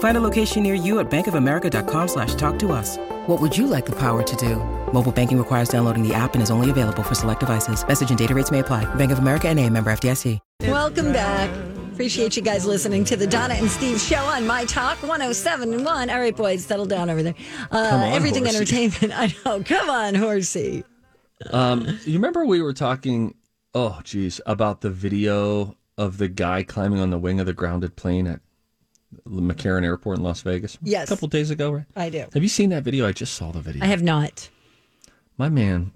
Find a location near you at bankofamerica.com slash talk to us. What would you like the power to do? Mobile banking requires downloading the app and is only available for select devices. Message and data rates may apply. Bank of America and a member FDIC. Welcome back. Appreciate you guys listening to the Donna and Steve show on My Talk 1071. All right, boys, settle down over there. Uh, on, everything horsey. entertainment. I know. Come on, horsey. Um, you remember we were talking, oh, geez, about the video of the guy climbing on the wing of the grounded plane at McCarran Airport in Las Vegas? Yes. A couple days ago, right? I do. Have you seen that video? I just saw the video. I have not. My man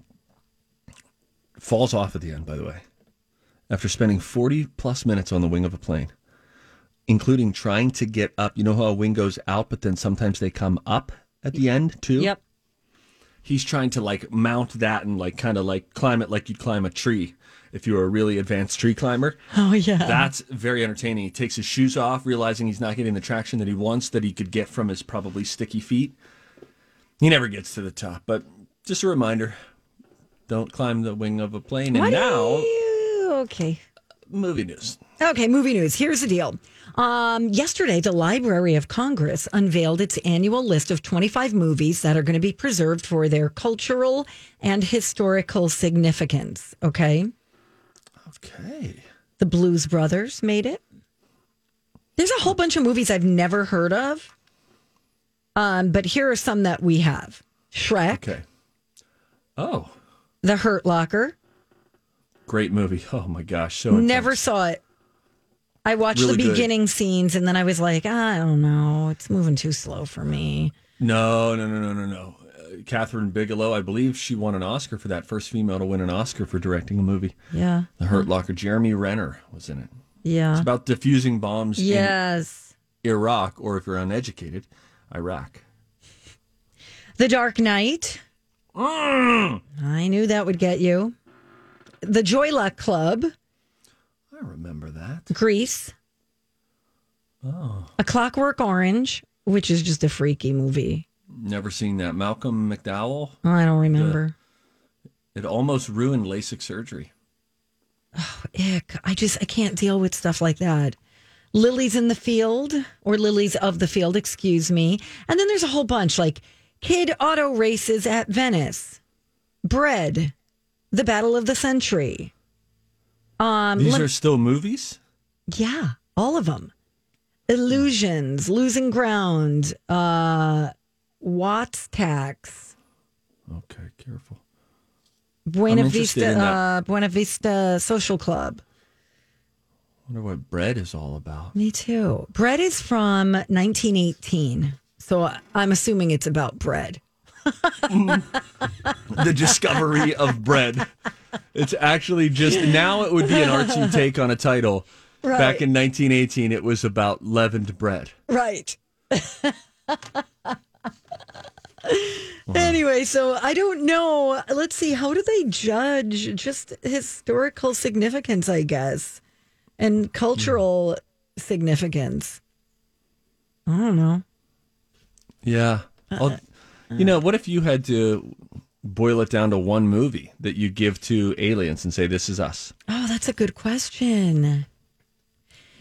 falls off at the end, by the way, after spending 40 plus minutes on the wing of a plane, including trying to get up. You know how a wing goes out, but then sometimes they come up at the end too? Yep. He's trying to like mount that and like kind of like climb it like you'd climb a tree if you're a really advanced tree climber. Oh, yeah. That's very entertaining. He takes his shoes off, realizing he's not getting the traction that he wants, that he could get from his probably sticky feet. He never gets to the top, but just a reminder don't climb the wing of a plane. And What now, you- Okay. movie news. Okay, movie news. Here's the deal. Um, yesterday, the Library of Congress unveiled its annual list of 25 movies that are going to be preserved for their cultural and historical significance. Okay. Okay. The Blues Brothers made it. There's a whole bunch of movies I've never heard of. Um, but here are some that we have Shrek, Okay. Oh, The Hurt Locker. great movie. Oh my gosh. So Never saw it. I watched Really the good. beginning scenes and then I was like, I don't know. It's moving too slow for me. No, no, no, no, no, no. Kathryn Bigelow, I believe she won an Oscar for that first female to win an Oscar for directing a movie. Yeah. The Hurt uh-huh. Locker. Jeremy Renner was in it. Yeah. It's about diffusing bombs Yes. Iraq, or if you're uneducated, Iraq. The Dark Knight. Mm. I knew that would get you. The Joy Luck Club. I remember that. Grease. Oh, A Clockwork Orange, which is just a freaky movie. Never seen that. Malcolm McDowell. I don't remember. It almost ruined LASIK surgery. Oh, ick. I just I can't deal with stuff like that. Lilies in the field or lilies of the field, excuse me. And then there's a whole bunch like kid auto races at Venice, bread, the battle of the century. Um, These are still movies. yeah, all of them. Illusions, losing ground, uh, Wattstax, Okay, careful. Buena Vista, uh, Buena Vista Social Club. Wonder what bread is all about. Me too. Bread is from 1918. So I'm assuming it's about bread. the discovery of bread. It's actually just now it would be an artsy take on a title. Right. Back in 1918, it was about leavened bread. Right. Mm-hmm. anyway, so I don't know. Let's see. How do they judge just historical significance, I guess, and cultural hmm. significance? I don't know. Yeah. Uh, I'll- uh. you know, what if you had to boil it down to one movie that you give to aliens and say, "This is us"? Oh, that's a good question.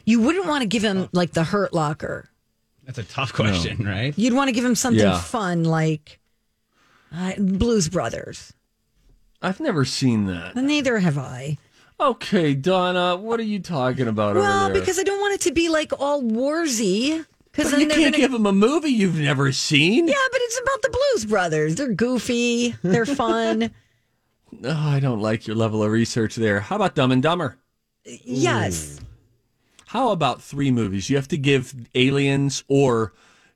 You wouldn't want to give him oh. like the Hurt Locker. That's a tough question, right? You'd want to give him something Yeah. fun like uh, Blues Brothers. I've never seen that. Neither have I. Okay, Donna, what are you talking about Well, over there? because I don't want it to be like all warsy. Because But you can't give them a movie you've never seen. Yeah, but it's about the Blues Brothers. They're goofy. They're fun. Oh, I don't like your level of research there. How about Dumb and Dumber? Yes. How about three movies? You have to give aliens or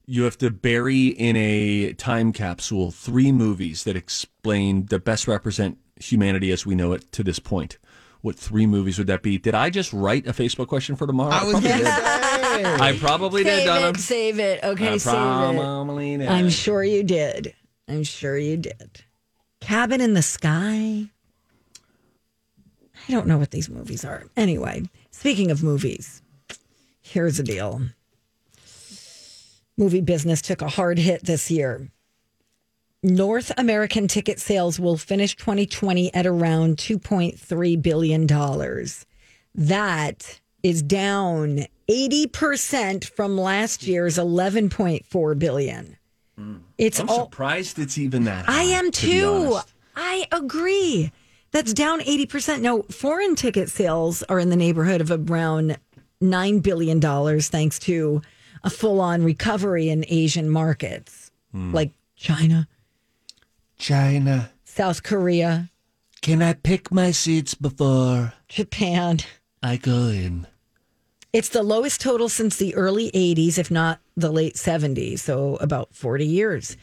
you have to bury in a time capsule three movies that explain that best represent humanity as we know it to this point. What three movies would that be? Did I just write a Facebook question for tomorrow? I was probably did. I probably did, Save Donna. it, save it. Okay, I save it. probably. I'm sure you did. I'm sure you did. Cabin in the Sky. I don't know what these movies are. Anyway, speaking of movies, here's the deal. Movie business took a hard hit this year. North American ticket sales will finish 2020 at around $2.3 billion. That is down 80% from last year's 11.4 billion. Hmm. It's I'm all surprised it's even that high. I am too. honest. I agree. That's down 80%. No, foreign ticket sales are in the neighborhood of around $9 billion thanks to a full on recovery in Asian markets Hmm. like China, China. South Korea, Can I pick my seats before Japan. I go in? It's the lowest total since the early 80s, if not the late 70s, so about 40 years.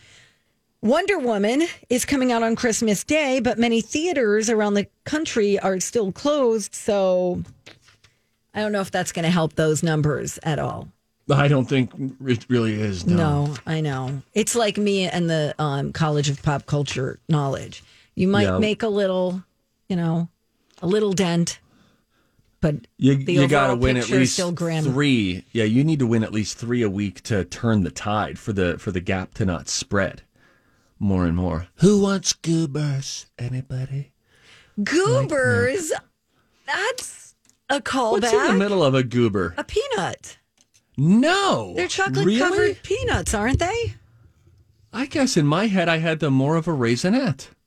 Wonder Woman is coming out on Christmas Day, but many theaters around the country are still closed, so I don't know if that's going to help those numbers at all. I don't think it really is. No. No, I know. It's like me and the um, College of Pop Culture Knowledge. You might Yeah. make a little, you know, a little dent, but You, you got to win at least three. Yeah, you need to win at least three a week to turn the tide for the for the gap to not spread more and more. Who wants goobers? Anybody? Goobers. That's a callback. What's in the middle of a goober? A peanut. No, They're chocolate really? covered peanuts, aren't they? I guess in my head I had them more of a raisinette.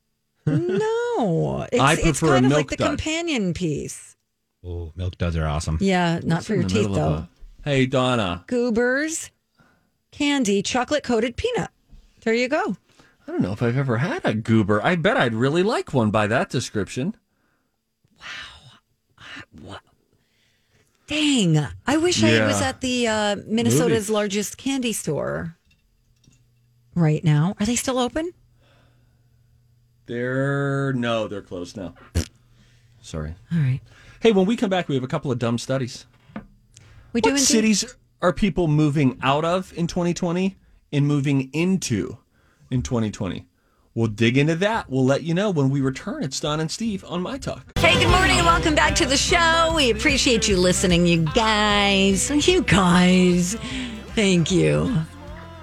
No. It's, I it's prefer a kind of milk like the dud. companion piece. Oh, milk duds are awesome. Yeah, not What's for your teeth though. a- Hey Donna, Goobers, candy, chocolate coated peanut. There you go. I don't know if I've ever had a goober. I bet I'd really like one by that description. Dang. I wish I was at the uh, Minnesota's Movie. largest candy store right now. Are they still open? They're no, they're closed now. Sorry. All right. Hey, when we come back, we have a couple of dumb studies. We do What indeed. cities are people moving out of in 2020 and moving into in 2020? We'll dig into that. We'll let you know when we return. It's Don and Steve on My Talk. Hey, good morning and welcome back to the show. We appreciate you listening, you guys. You guys. Thank you.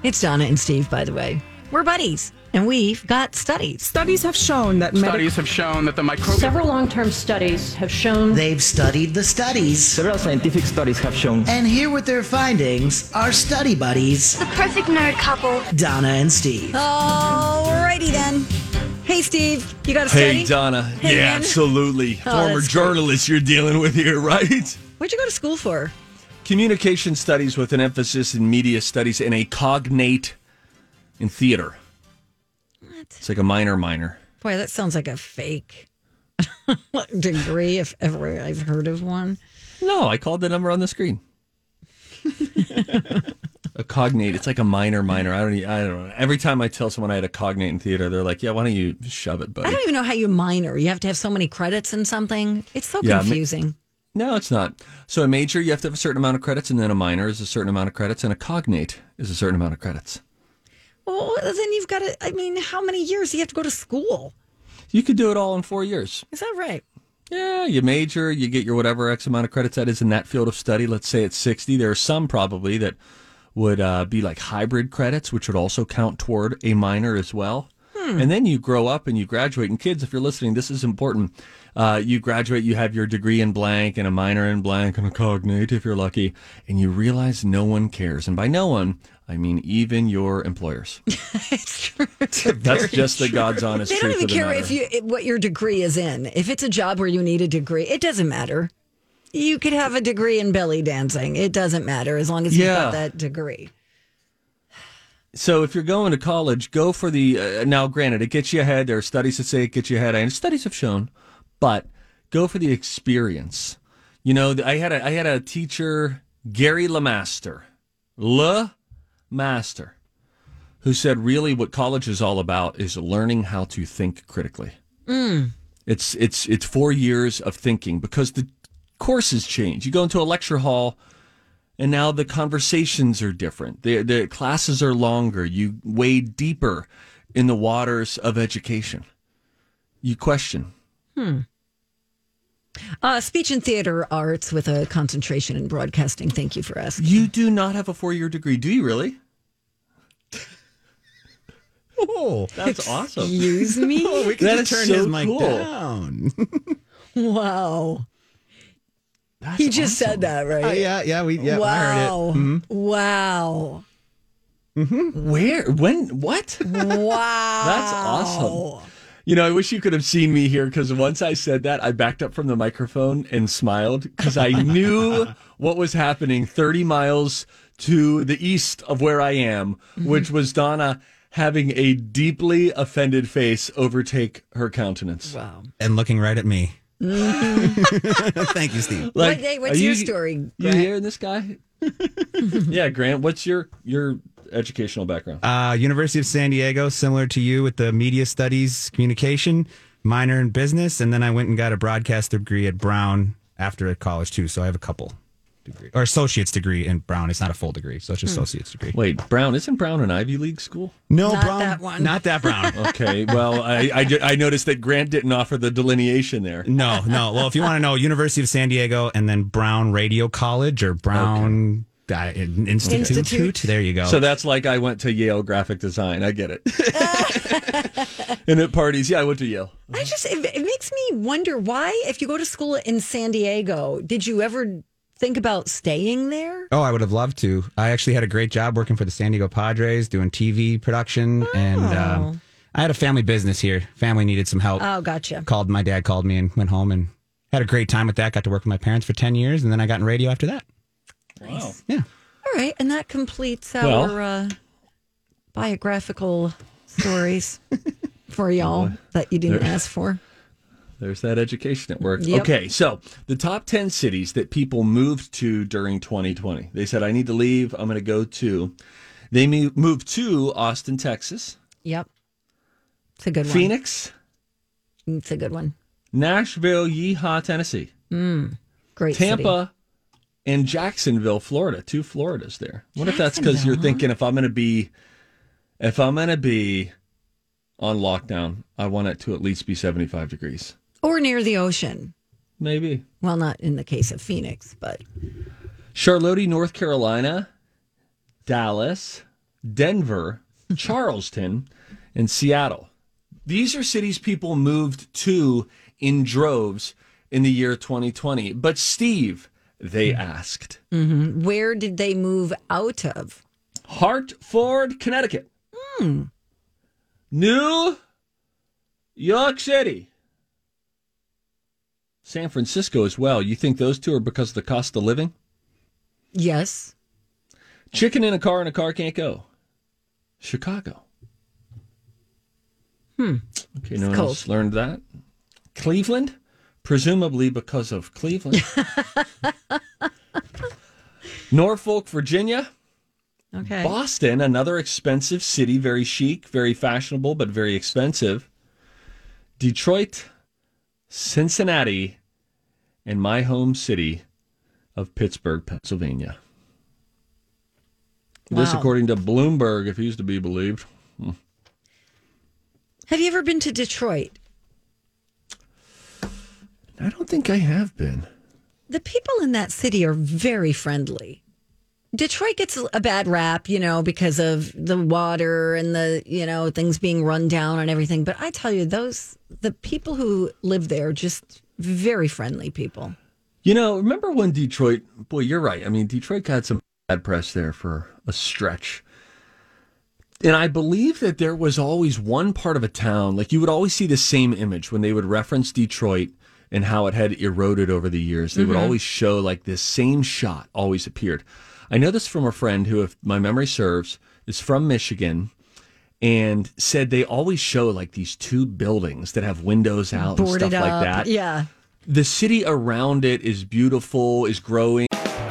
It's Donna and Steve, by the way. We're buddies, and we've got studies. Studies have shown that medic- Studies have shown that the microbial Several long term studies have shown They've studied the studies. Several scientific studies have shown And here with their findings are study buddies, The perfect nerd couple. Donna and Steve. Alrighty then. Hey, Steve, you got a study? Hey, Donna. Hey, yeah, man. absolutely. Oh, Former that's great. journalist you're dealing with here, right? What'd you go to school for? Communication studies with an emphasis in media studies and a cognate in theater. It's like a minor minor. Boy, that sounds like a fake degree, if ever I've heard of one. No, I called the number on the screen. a cognate. It's like a minor minor. I don't. I don't know. Every time I tell someone I had a cognate in theater, they're like, "Yeah, why don't you shove it, I don't even know how you minor. You have to have so many credits in something. It's so Yeah, ma- confusing. No, it's not. So a major, you have to have a certain amount of credits, and then a minor is a certain amount of credits, and a cognate is a certain amount of credits. Well, then you've got to, I mean, how many years do you have to go to school? You could do it all in four years. Is that right? Yeah, you major, you get your whatever X amount of credits that is in that field of study. Let's say it's 60. There are some probably that would uh, be like hybrid credits, which would also count toward a minor as well. And then you grow up and you graduate. And kids, if you're listening, this is important. Uh, you graduate, you have your degree in blank and a minor in blank and a cognate if you're lucky, and you realize no one cares. And by no one, I mean even your employers. it's true. That's just the God's honest They truth. They don't even of the care matter. if you it- what your degree is in. If it's a job where you need a degree, it doesn't matter. You could have a degree in belly dancing. It doesn't matter as long as you've Yeah. got that degree. So if you're going to college, go for the. Uh, now, granted, it gets you ahead. There are studies that say it gets you ahead, and studies have shown, but go for the experience. You know, I had a I had a teacher, Gary Lamaster. Le Master, who said really what college is all about is learning how to think critically. Mm. It's it's it's four years of thinking because the courses change. You go into a lecture hall, and now the conversations are different. The the classes are longer. You wade deeper in the waters of education. You question. Hmm. Uh, speech and theater arts with a concentration in broadcasting. Thank you for asking. You do not have a four year degree, do you really? Oh, That's awesome. Excuse me? we can That just turn so his mic cool. down. wow. That's He just awesome. said that, right? Uh, yeah, yeah, we yeah, I heard it. wow. Mhm. Wow. Where? When? What? Wow. That's awesome. You know, I wish you could have seen me here because once I said that, I backed up from the microphone and smiled because I knew what was happening 30 miles to the east of where I am, mm-hmm. which was Donna having a deeply offended face overtake her countenance. Wow. And looking right at me. Mm-hmm. Thank you, Steve. What- hey, what's your you- story, You Grant? hearing this guy? yeah, Grant, what's your your educational background? Uh, University of San Diego, similar to you with the media studies, communication, minor in business, and then I went and got a broadcast degree at Brown after college too. So I have a couple degree or associate's degree in Brown. It's not a full degree, so it's just associate's degree. Wait, Brown isn't Brown an Ivy League school? No, Not Brown, that one. Not that Brown. Okay, well, I, I, ju- I noticed that Grant didn't offer the delineation there. No, no. Well, if you want to know, University of San Diego and then Brown Radio College or Brown uh, Institute. Institute. There you go. So that's like I went to Yale graphic design. I get it. and at parties, yeah, I went to Yale. I just, it, it makes me wonder why, if you go to school in San Diego, did you ever think about staying there? Oh, I would have loved to. I actually had a great job working for the San Diego Padres, doing TV production, and um, I had a family business here. Family needed some help. Oh, gotcha. Called my dad, called me, and went home and had a great time with that. Got to work with my parents for ten years, and then I got in radio after that. Wow. Yeah. All right. And that completes Well- our uh, biographical stories for y'all that you didn't ask for. There's that education at work. Yep. Okay, so the top 10 cities that people moved to during 2020. They said, I need to leave. I'm going to go to. They mo- moved to Austin, Texas, Yep. It's a good one. Phoenix, It's a good one. Nashville, Yeehaw, Tennessee, Great city. Tampa, and Jacksonville, Florida. Two Floridas there. What if that's because you're thinking if I'm going to be, if I'm going to be on lockdown, I want it to at least be 75 degrees. Or near the ocean. Maybe. Well, not in the case of Phoenix, but Charlotte, North Carolina, Dallas, Denver, Charleston, and Seattle. These are cities people moved to in droves in the year 2020. But Steve, they asked, where did they move out of? Hartford, Connecticut, New York City, San Francisco as well. You think those two are because of the cost of living? Yes. Chicken in a car and a car can't go. Chicago. Hmm. Okay, no one cold. else learned that. Cleveland, presumably because of Cleveland. Norfolk, Virginia. Okay. Boston, another expensive city, very chic, very fashionable, but very expensive. Detroit, Cincinnati, and my home city of Pittsburgh, Pennsylvania. This, according to Bloomberg, if he's to be believed. Have you ever been to Detroit? I don't think I have been. The people in that city are very friendly. Detroit gets a bad rap, you know, because of the water and the, you know, things being run down and everything. But I tell you, those, the people who live there, just very friendly people. You know, remember when Detroit, boy, you're right. I mean, Detroit got some bad press there for a stretch. And I believe that there was always one part of a town, like you would always see the same image when they would reference Detroit and how it had eroded over the years. They would mm-hmm. always show like this same shot always appeared. I know this from a friend who, if my memory serves, is from Michigan and said they always show like these two buildings that have windows out and stuff up. like that. Yeah. the city around it is beautiful, is growing.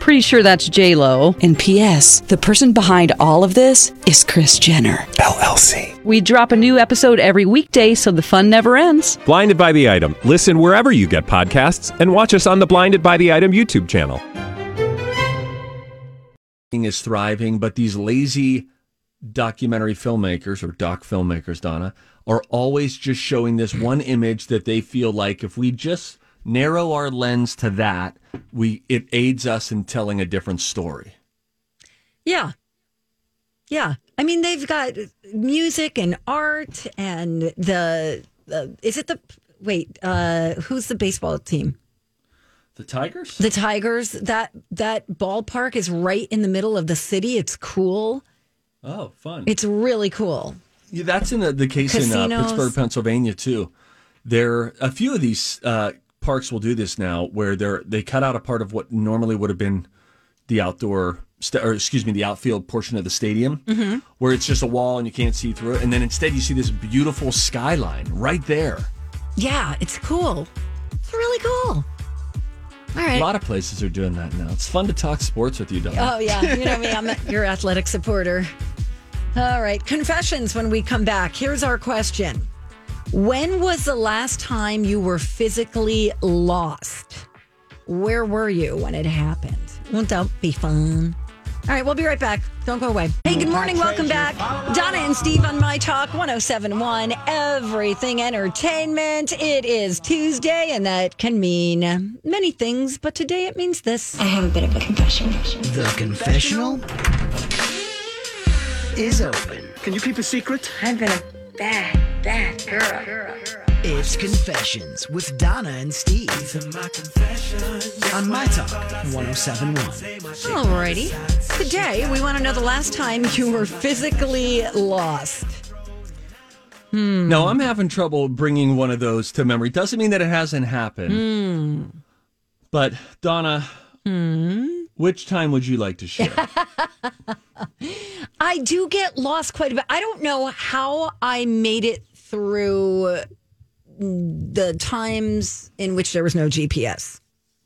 Pretty sure that's J Lo. And P.S. The person behind all of this is Kris Jenner LLC. We drop a new episode every weekday, so the fun never ends. Blinded by the item. Listen wherever you get podcasts, and watch us on the Blinded by the Item YouTube channel. Is thriving, but these lazy documentary filmmakers or doc filmmakers, Donna, are always just showing this one image that they feel like if we just narrow our lens to that, we it aids us in telling a different story. Yeah. Yeah. I mean, they've got music and art and the, the is it the, wait, uh, who's the baseball team? The Tigers? The Tigers. That, that ballpark is right in the middle of the city. It's cool. Oh, fun. It's really cool. Yeah, that's in the, the case in uh, Pittsburgh, Pennsylvania too. There, are a few of these uh, parks will do this now, where they're they cut out a part of what normally would have been the outdoor, st- or excuse me, the outfield portion of the stadium, Mhm. where it's just a wall and you can't see through it, and then instead you see this beautiful skyline right there. Yeah, it's cool. It's really cool. All right. A lot of places are doing that now. It's fun to talk sports with you, Don. Oh yeah, you know me. I'm your athletic supporter. All right, confessions. When we come back, here's our question: When was the last time you were physically lost? Where were you when it happened? Won't that be fun? All right, we'll be right back. Don't go away. Hey, good morning. Welcome back. Donna and Steve on My Talk 1071, Everything Entertainment. It is Tuesday, and that can mean many things, but today it means this. I have a bit of a confession. The confessional is open. Can you keep a secret? I've been a bad, bad girl. It's Confessions with Donna and Steve. On My Talk 1071. Alrighty. Today, we want to know the last time you were physically lost. Hmm. No, I'm having trouble bringing one of those to memory. Doesn't mean that it hasn't happened. Hmm. But Donna, Hmm. which time would you like to share? I do get lost quite a bit. I don't know how I made it through the times in which there was no GPS.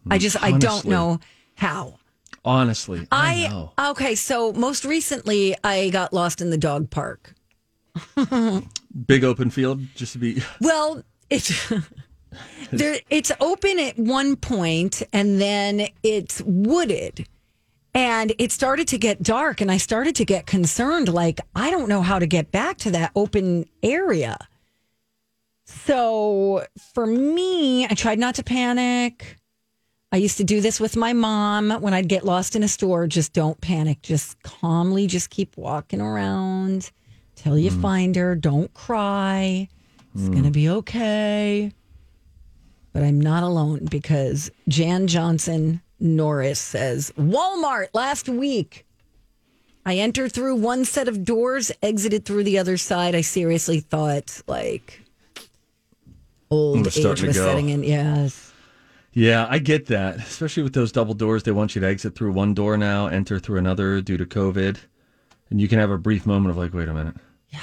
I just, I don't know how. Honestly, I, I, know. okay, so most recently I got lost in the dog park. Big open field, just to be. Well, it's there. It's open at one point, and then it's wooded, and it started to get dark, and I started to get concerned. Like I don't know how to get back to that open area. So for me, I tried not to panic. I used to do this with my mom when I'd get lost in a store. Just don't panic. Just calmly, just keep walking around till you mm. find her. Don't cry. It's going to mm. be okay. But I'm not alone because Jan Johnson Norris says Walmart last week. I entered through one set of doors, exited through the other side. I seriously thought like old age was setting in. Yes. Yeah, I get that. Especially with those double doors, they want you to exit through one door now, enter through another due to COVID. And you can have a brief moment of like, wait a minute. Yeah.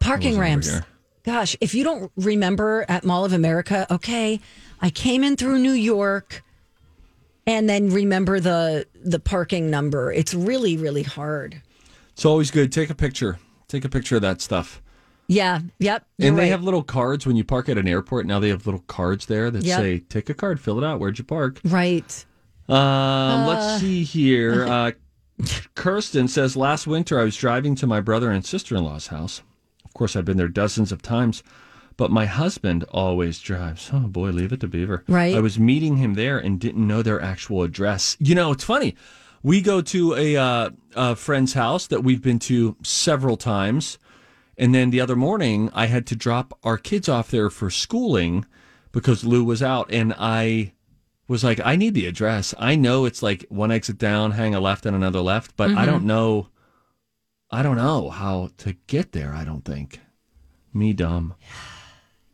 Parking I wasn't over ramps. Gosh, if you don't remember at Mall of America, okay, I came in through New York and then remember the the parking number. It's really really hard. It's always good. Take a picture. Take a picture of that stuff. Yeah, yep. and they right. have little cards when you park at an airport. Now they have little cards there that Yep. say, take a card, fill it out. Where'd you park? right. Um, Uh. let's see here. Uh, Kirsten says, last winter I was driving to my brother and sister in law's house. Of course, I've been there dozens of times, but my husband always drives. Oh boy, leave it to Beaver. Right. I was meeting him there and didn't know their actual address. You know, it's funny. We go to a, uh, a friend's house that we've been to several times. And then the other morning, I had to drop our kids off there for schooling because Lou was out. And I was like, I need the address. I know it's like one exit down, hang a left and another left, but I Mhm. don't know. I don't know how to get there. I don't think. Me dumb.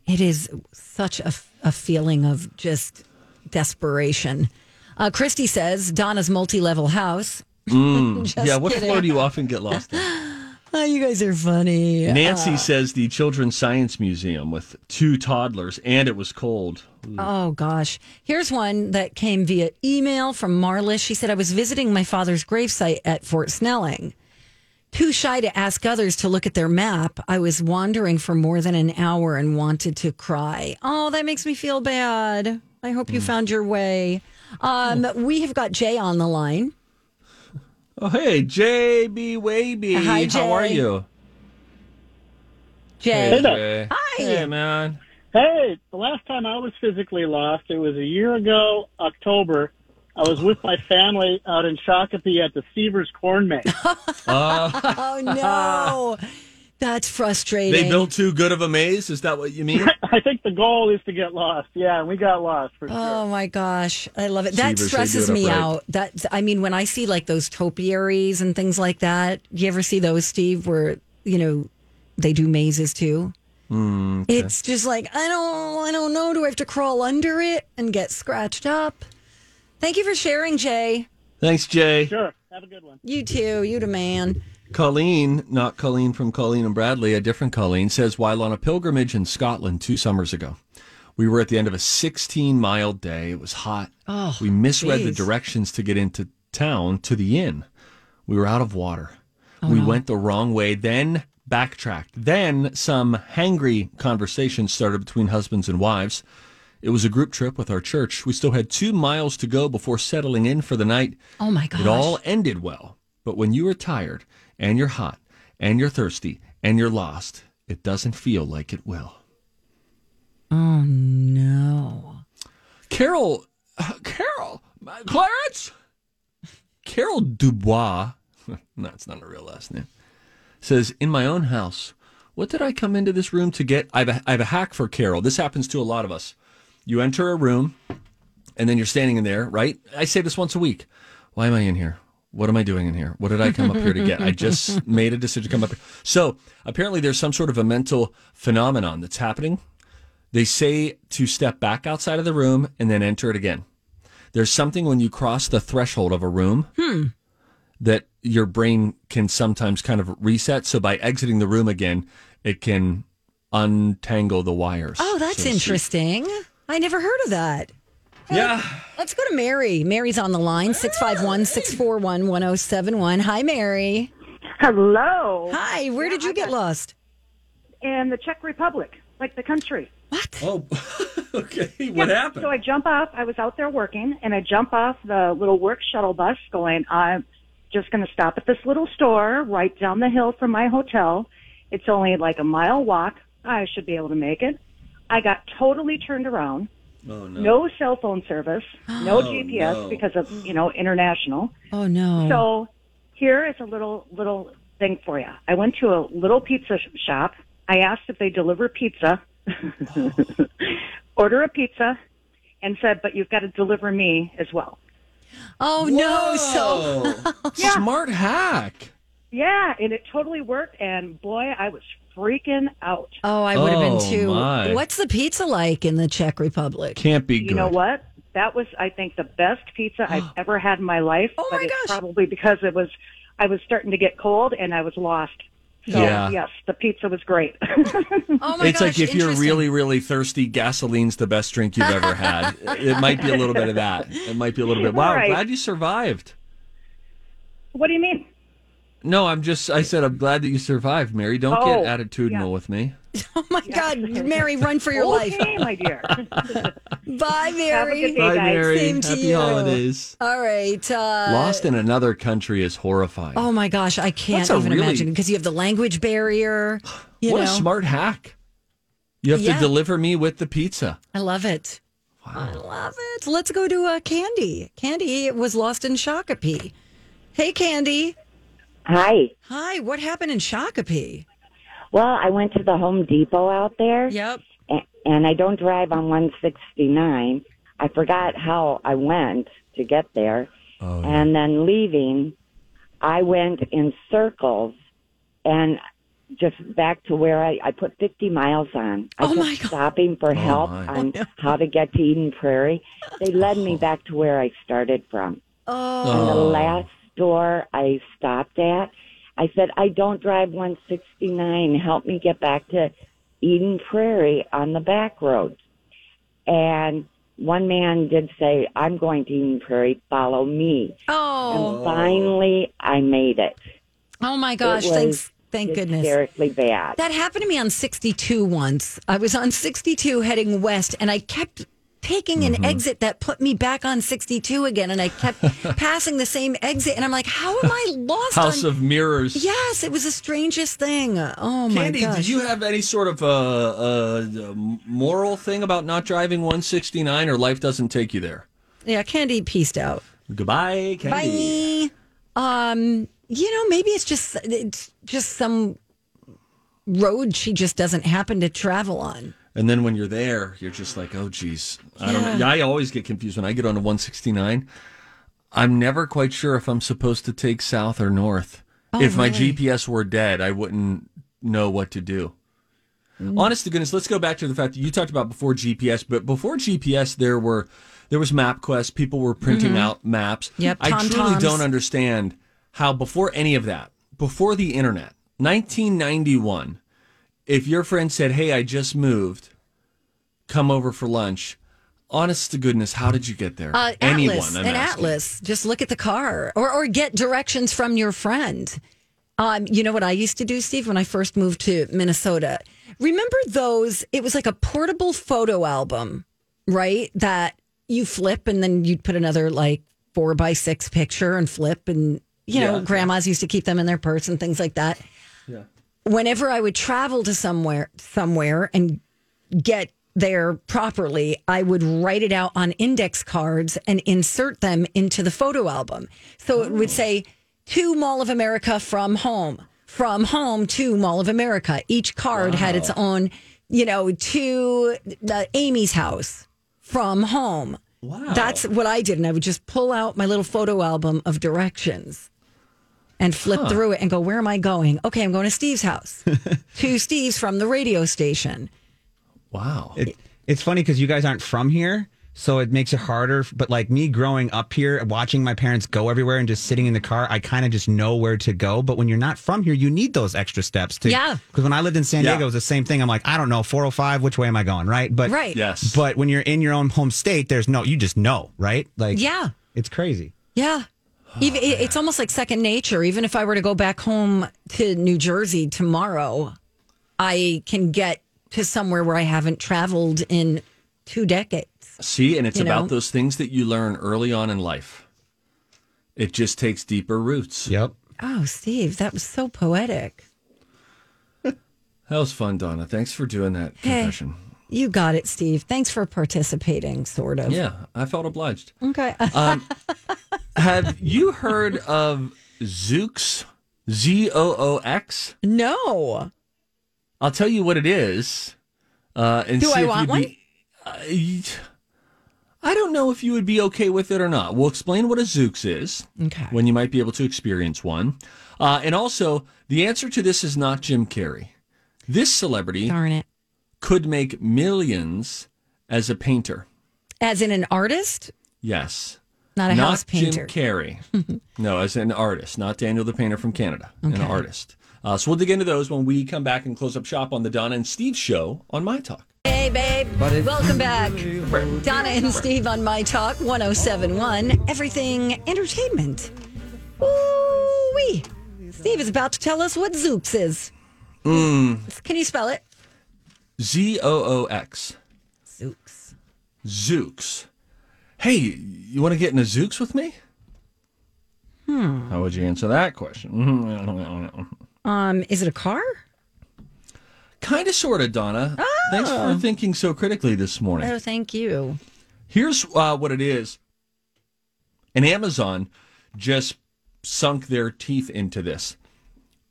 It is such a, a feeling of just desperation. Uh, Christy says Donna's multi level house. Mm. Yeah, what kidding. floor do you often get lost in? Oh, you guys are funny. Nancy Uh, says the Children's Science Museum with two toddlers, and it was cold. Oh gosh. Here's one that came via email from Marlis. She said I was visiting my father's gravesite at Fort Snelling. Too shy to ask others to look at their map, I was wandering for more than an hour and wanted to cry. Oh, that makes me feel bad. I hope you found your way. Um, we have got Jay on the line. Oh, hey, JB Waby. Hi, How are you? Jay. Hey, Jay. Hi. Hey, man. Hey, the last time I was physically lost, it was a year ago, October. I was with my family out in Shakopee at the Sever's Corn Maze. oh no. That's frustrating. They built too good of a maze? Is that what you mean? I think the goal is to get lost. Yeah, and we got lost for sure. Oh my gosh, I love it. That Sever's, stresses it me upright. out. That I mean, when I see like those topiaries and things like that, you ever see those, Steve? Where you know they do mazes too. Mm, okay. It's just like I don't, I don't know. Do I have to crawl under it and get scratched up? Thank you for sharing, Jay. Thanks, Jay. Sure. Have a good one. You too. You the man. Colleen, not Colleen from Colleen and Bradley, a different Colleen, says while on a pilgrimage in Scotland two summers ago, we were at the end of a 16 mile day. It was hot. Oh, we misread the directions to get into town to the inn. We were out of water. Oh, we no. went the wrong way, then backtracked. Then some hangry conversations started between husbands and wives. It was a group trip with our church. We still had two miles to go before settling in for the night. Oh my gosh. It all ended well. But when you are tired and you're hot and you're thirsty and you're lost, it doesn't feel like it will. Oh no. Carol, uh, Carol, uh, Clarence, Carol Dubois, that's not a real last name, says, In my own house, what did I come into this room to get? I have, a, I have a hack for Carol. This happens to a lot of us. You enter a room and then you're standing in there, right? I say this once a week. Why am I in here? What am I doing in here? What did I come up here to get? I just made a decision to come up here. So apparently there's some sort of a mental phenomenon that's happening. They say to step back outside of the room and then enter it again. There's something when you cross the threshold of a room Hmm. that your brain can sometimes kind of reset. So by exiting the room again, it can untangle the wires. Oh, that's so to speak. Interesting. I never heard of that. Yeah. Let's go to Mary. Mary's on the line 651 641 1071. Hi, Mary. Hello. Hi. Where did you get lost? In the Czech Republic, like the country. What? Oh, okay. What Yeah, happened? So I jump off. I was out there working, and I jump off the little work shuttle bus, going, "I'm just going to stop at this little store right down the hill from my hotel. It's only like a mile walk. I should be able to make it." I got totally turned around. Oh no. No cell phone service, no Oh, GPS no. because of you know international. Oh, no. So here is a little little thing for you. I went to a little pizza shop. I asked if they deliver pizza. Order a pizza, and said, "But you've got to deliver me as well." Oh, no. So, Whoa. Smart hack. Yeah, and it totally worked. And boy, I was freaking out. oh, I would have Oh, been too. my. What's the pizza like in the Czech Republic? Can't be good. You know what? That was, I think, the best pizza I've oh. ever had in my life. Oh, but my it's gosh. probably because it was, I was starting to get cold and I was lost. So Yeah. yes, the pizza was great. Oh, my it's gosh. like if you're really, really thirsty, gasoline's the best drink you've ever had. it might be a little bit of that. It might be a little bit. Wow, Right. glad you survived. what do you mean? No, I'm just. I said I'm glad that you survived, Mary. Don't Oh, get attitudinal yeah. with me. Oh, my God. Mary, run for your life. Okay, my dear. Bye, Mary. Have a good day, Bye, guys. Mary. Same to you. holidays. All right. Uh, Lost in another country is horrifying. Oh, my gosh. I can't That's a even really- imagine because you have the language barrier. You what know? a smart hack. You have Yeah. to deliver me with the pizza. I love it. I love it. Let's go to uh, Candy. Candy was lost in Shakopee. Hey, Candy. Hi. Hi. What happened in Shakopee? Well, I went to the Home Depot out there. Yep. a- And I don't drive on 169. I forgot how I went to get there. Oh, And then leaving, I went in circles and just back to where I, I put 50 miles on. I Oh, kept my God. stopping for Oh, help my. on oh, how to get to Eden Prairie. They led me oh. back to where I started from. Oh. And the Oh. last store I stopped at, I said, I don't drive 169. Help me get back to Eden Prairie on the back roads. And one man did say, I'm going to Eden Prairie, follow me. Oh. And finally, I made it. Oh my gosh! Thanks. Thank goodness. Hysterically bad. That happened to me on 62 once. I was on 62 heading west, and I kept taking Mm-hmm. an exit that put me back on 62 again, and I kept passing the same exit, and I'm like, how am I lost? House on- of Mirrors. Yes, it was the strangest thing. Oh my Candy, did you have any sort of uh, uh, moral thing about not driving 169 or life doesn't take you there? Yeah, Candy pieced out. Goodbye, Candy. Bye. Um, you know, maybe it's just it's just some road she just doesn't happen to travel on. And then when you're there, you're just like, oh, geez. I don't know. I always get confused when I get on a 169. I'm never quite sure if I'm supposed to take south or north. Oh, if my really? GPS were dead, I wouldn't know what to do. Mm. Honest to goodness, let's go back to the fact that you talked about before GPS, but before GPS, there were there was MapQuest. People were printing Mhm. out maps. Yep, I truly don't understand how before any of that, before the internet, 1991, if your friend said, "Hey, I just moved, come over for lunch," honest to goodness, how did you get there? Uh, Anyone? Atlas, I'm an asking. atlas. Just look at the car, or or get directions from your friend. Um, you know what I used to do, Steve, when I first moved to Minnesota. Remember those? It was like a portable photo album, right? That you flip, and then you'd put another like four by six picture and flip, and you know, Yeah. grandmas used to keep them in their purse and things like that. Yeah. Whenever I would travel to somewhere, somewhere, and get there properly, I would write it out on index cards and insert them into the photo album. So it would say to Mall of America from home, from home to Mall of America. Each card had its own, you know, to the Amy's house from home. Wow. That's what I did. And I would just pull out my little photo album of directions and flip Huh. through it and go, where am I going? Okay, I'm going to Steve's house. to Steve's from the radio station. Wow. It, it's funny because you guys aren't from here, so it makes it harder. But like me growing up here, watching my parents go everywhere and just sitting in the car, I kind of just know where to go. But when you're not from here, you need those extra steps to. Yeah. Because when I lived in San Yeah. Diego, it was the same thing. I'm like, I don't know, 405, which way am I going? Right. But Right. Yes. But when you're in your own home state, there's no, you just know, right? Like, Yeah. it's crazy. Yeah. Even it's almost like second nature. Even if I were to go back home to New Jersey tomorrow, I can get to somewhere where I haven't traveled in two decades. See, and it's You about know? those things that you learn early on in life. It just takes deeper roots. Yep. Oh, Steve, that was so poetic. That was fun, Donna. Thanks for doing that Hey. confession. You got it, Steve. Thanks for participating, sort of. Yeah, I felt obliged. Okay. Um, have you heard of Zoox? Z O O X? no. I'll tell you what it is. Uh, and Do see I if want one? Be, uh, I don't know if you would be okay with it or not. We'll explain what a Zoox is. Okay. When you might be able to experience one. Uh, and also, the answer to this is not Jim Carrey. This celebrity Darn it. could make millions as a painter. As in an artist, Yes. Not a house painter. Jim Carrey. no, as an artist, not Daniel the painter from Canada. An artist. Uh, so we'll dig into those when we come back and close up shop on the Donna and Steve show on My Talk. Hey, babe. Welcome back. Donna and Steve on My Talk 1071, Everything Entertainment. Ooh, wee. Steve is about to tell us what Zoox is. Mm, Can you spell it? Z O O X. Zoox. Zoox. Hey, you want to get in a Zoox with me? Hmm. How would you answer that question? Um, is it a car? Kind of, sort of, Donna. Thanks for thinking so critically this morning. Oh, thank you. Here's uh, what it is. And Amazon just sunk their teeth into this.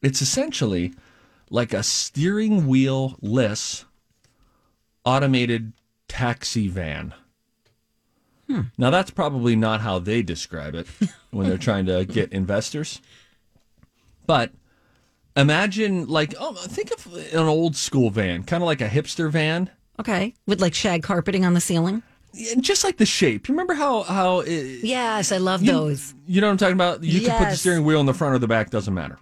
It's essentially like a steering wheel less automated taxi van. Now, that's probably not how they describe it when they're trying to get investors. But imagine, like, oh, think of an old school van, kind of like a hipster van. Okay. With like shag carpeting on the ceiling? Yeah, just like the shape. You remember how how it, Yes, I love you, those. You know what I'm talking about? You can put the steering wheel in the front or the back, doesn't matter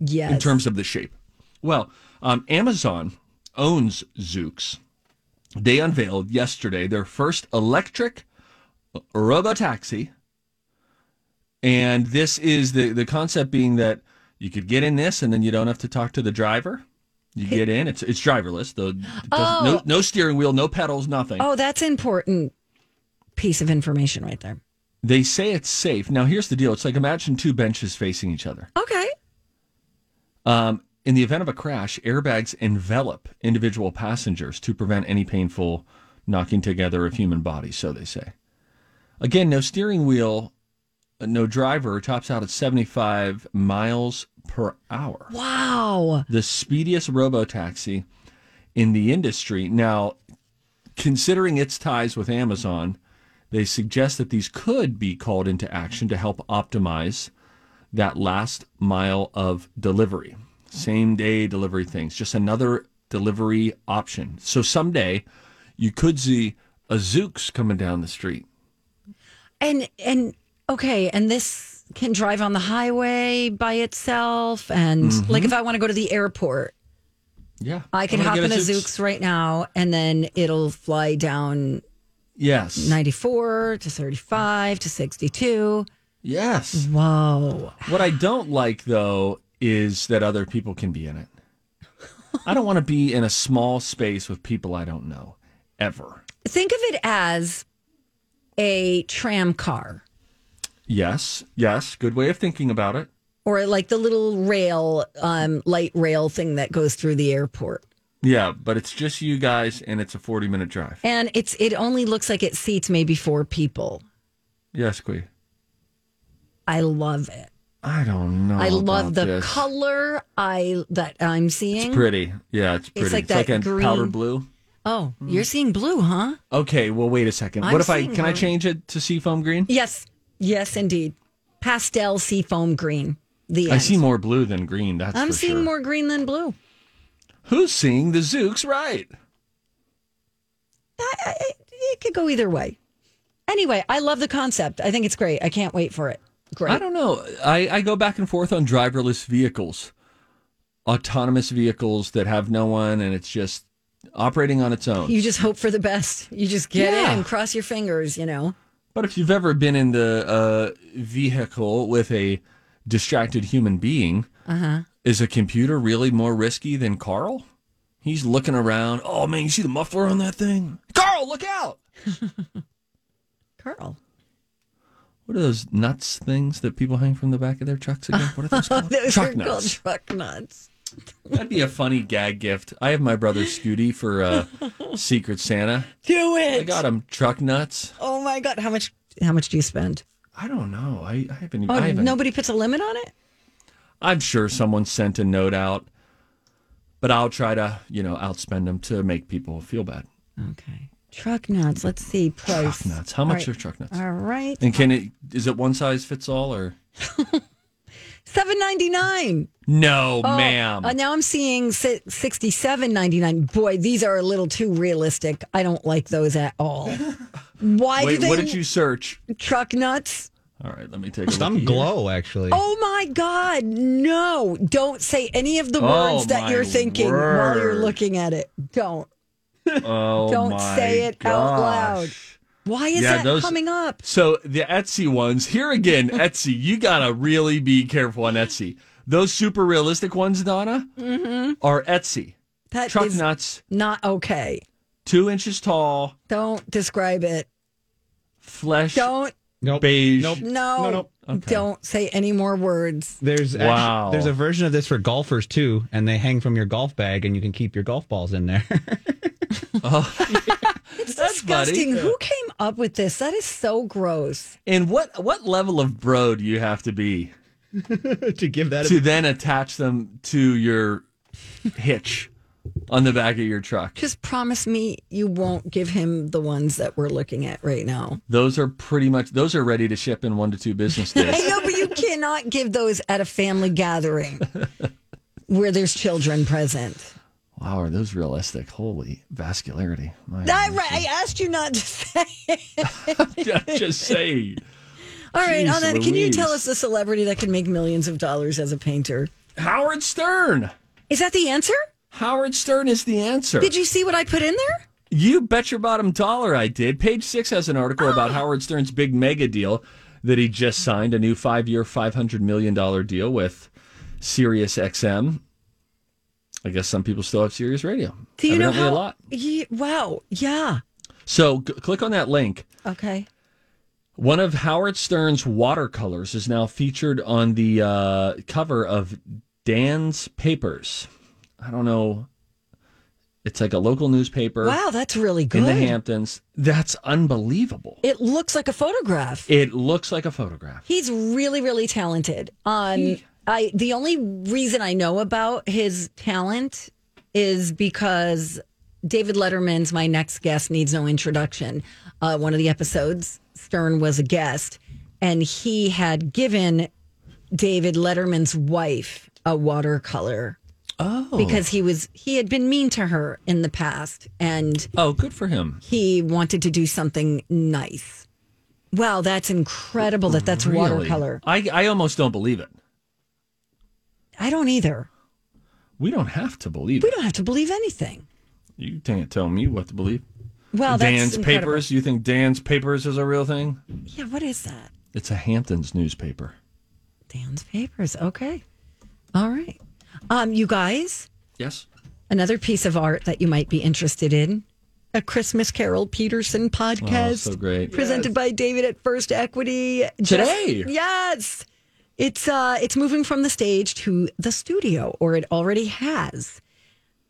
Yes. in terms of the shape. Well, um, Amazon owns Zoox. They unveiled yesterday their first electric robo taxi. And this is the, the concept being that you could get in this and then you don't have to talk to the driver. You get in, it's it's driverless. It doesn't- no, Oh. no steering wheel, no pedals, nothing. Oh, that's important piece of information right there. They say it's safe. Now, here's the deal. It's like imagine two benches facing each other. Okay. Um, in the event of a crash, airbags envelop individual passengers to prevent any painful knocking together of human bodies, so they say. Again, no steering wheel, uh, no driver, tops out at 75 miles per hour. Wow. The speediest robo taxi in the industry. Now, considering its ties with Amazon, they suggest that these could be called into action to help optimize that last mile of delivery. Same day delivery things, just another delivery option. So someday you could see a Zoox coming down the street. And and okay, and this can drive on the highway by itself and Mhm. like if I want to go to the airport, Yeah. I can hop in a Zoox right now and then it'll fly down Yes. 94 to 35 to 62. Yes. Whoa. What I don't like though is that other people can be in it. I don't want to be in a small space with people I don't know ever. Think of it as a tram car Yes, yes, good way of thinking about it. or like the little rail um light rail thing that goes through the airport. Yeah, but it's just you guys and it's a 40 minute drive. And it's it only looks like it seats maybe four people. Yes, Quee. I love it. I don't know. I love the this. color I that I'm seeing. It's pretty. Yeah, it's pretty. It's like that a green- powder blue. Oh, you're seeing blue, huh? Okay, well, wait a 2nd I'm what if I seeing can I change it to seafoam green? Yes. Yes, indeed. Pastel seafoam green. The I end. see more blue than green. That's I'm for seeing sure. more green than blue. Who's seeing the Zoox right? I, I, it could go either way. Anyway, I love the concept. I think it's great. I can't wait for it. Great. I don't know. I, I go back and forth on driverless vehicles, autonomous vehicles that have no one and it's just operating on its own. You just hope for the best. You just get Yeah. in, cross your fingers, you know. But if you've ever been in the uh, vehicle with a distracted human being, Uh huh. is a computer really more risky than Carl? He's looking around. Oh man, you see the muffler on that thing? Carl, look out! Carl. What are those nuts things that people hang from the back of their trucks again? What are those called? Those Truck are called truck nuts. That'd be a funny gag gift. I have my brother Scooty for uh, Secret Santa. Do it. I got him truck nuts. Oh my god, how much how much do you spend? I don't know. I, I haven't even. Oh, I haven't, nobody puts a limit on it? I'm sure someone sent a note out, but I'll try to, you know, outspend them to make people feel bad. Okay. Truck nuts. Let's see price. Truck nuts. How much All are truck nuts? All right. And can it? Is it one size fits all or? Seven ninety nine. No, ma'am. Uh, now I'm seeing sixty seven ninety nine. Boy, these are a little too realistic. I don't like those at all. Why Wait, do they what did you search? truck nuts? All right, let me take a Some look. here. glow, actually. Oh my God, no. Don't say any of the Oh, words that you're thinking while you're looking at it. Don't. Oh, Don't my say it out loud. Gosh. Why is Yeah, that those- coming up? So the Etsy ones here again, Etsy. You gotta really be careful on Etsy. Those super realistic ones, Donna, Mm-hmm. are Etsy. That Truck is nuts, not okay. two inches tall, Don't describe it. flesh. Don't Nope. Beige. Nope. No, No, nope. Okay. don't say any more words. There's actu- Wow. there's a version of this for golfers too, and they hang from your golf bag, and you can keep your golf balls in there. It's That's disgusting. funny. Who came up with this? That is so gross. And what what level of bro do you have to be to give that to then attach them to your hitch on the back of your truck? Just promise me you won't give him the ones that we're looking at right now. Those are pretty much those are ready to ship in one to two business days. I know, but you cannot give those at a family gathering where there's children present. Wow, are those realistic? Holy vascularity! My I, I asked you not to say it. just say All right, Jeez on that, can you tell us the celebrity that can make millions of dollars as a painter? Howard Stern. Is that the answer? Howard Stern is the answer. Did you see what I put in there? You bet your bottom dollar I did. Page six has an article Oh. about Howard Stern's big mega deal that he just signed a new five year, $500 million deal with Sirius XM. I guess some people still have Sirius Radio. Do you know how? a lot. Ye- wow. Yeah. So g- click on that link. Okay. One of Howard Stern's watercolors is now featured on the uh, cover of Dan's Papers. I don't know. It's like a local newspaper Wow, that's really good. in the Hamptons. That's unbelievable. It looks like a photograph. It looks like a photograph. He's really, really talented. Um, I the only reason I know about his talent is because David Letterman's My Next Guest Needs No Introduction. Uh, one of the episodes, Stern was a guest, and he had given David Letterman's wife a watercolor. Oh. Because he was he had been mean to her in the past and Oh, good for him. he wanted to do something nice. Wow, that's incredible that that's Really? watercolor. I, I almost don't believe it. I don't either. We don't have to believe We it. don't have to believe anything. You can't tell me what to believe. Well, that's Dan's incredible. Papers. You think Dan's Papers is a real thing? Yeah, what is that? It's a Hamptons newspaper. Dan's papers. Okay. All right. Um, you guys, Yes. another piece of art that you might be interested in. A Christmas Carol Peterson podcast. Oh, so great. Presented by David at First Equity. Today. Just- yes. It's uh it's moving from the stage to the studio, or it already has.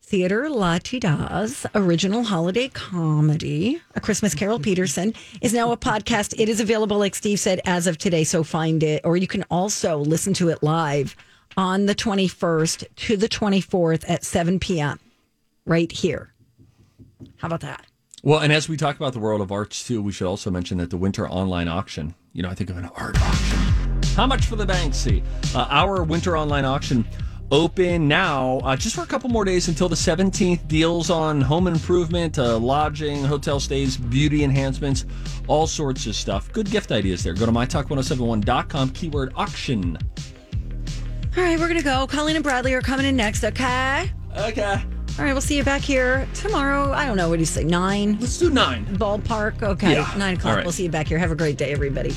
Theater Latté Da's original holiday comedy, A Christmas Carol Peterson, is now a podcast. It is available, like Steve said, as of today. So find it, or you can also listen to it live on the 21st to the 24th at 7 p.m. right here. How about that? Well, and as we talk about the world of arts too, we should also mention that the winter online auction, you know, I think of an art auction. How much for the Banksy? Uh, our winter online auction open now uh, just for a couple more days until the 17th. Deals on home improvement, uh, lodging, hotel stays, beauty enhancements, all sorts of stuff. Good gift ideas there. Go to mytalk1071.com, keyword auction. All right, we're going to go. Colleen and Bradley are coming in next, okay? Okay. All right, we'll see you back here tomorrow. I don't know. What do you say? Nine? Let's do nine. Ballpark? Okay. Yeah. Nine o'clock. Right. We'll see you back here. Have a great day, everybody.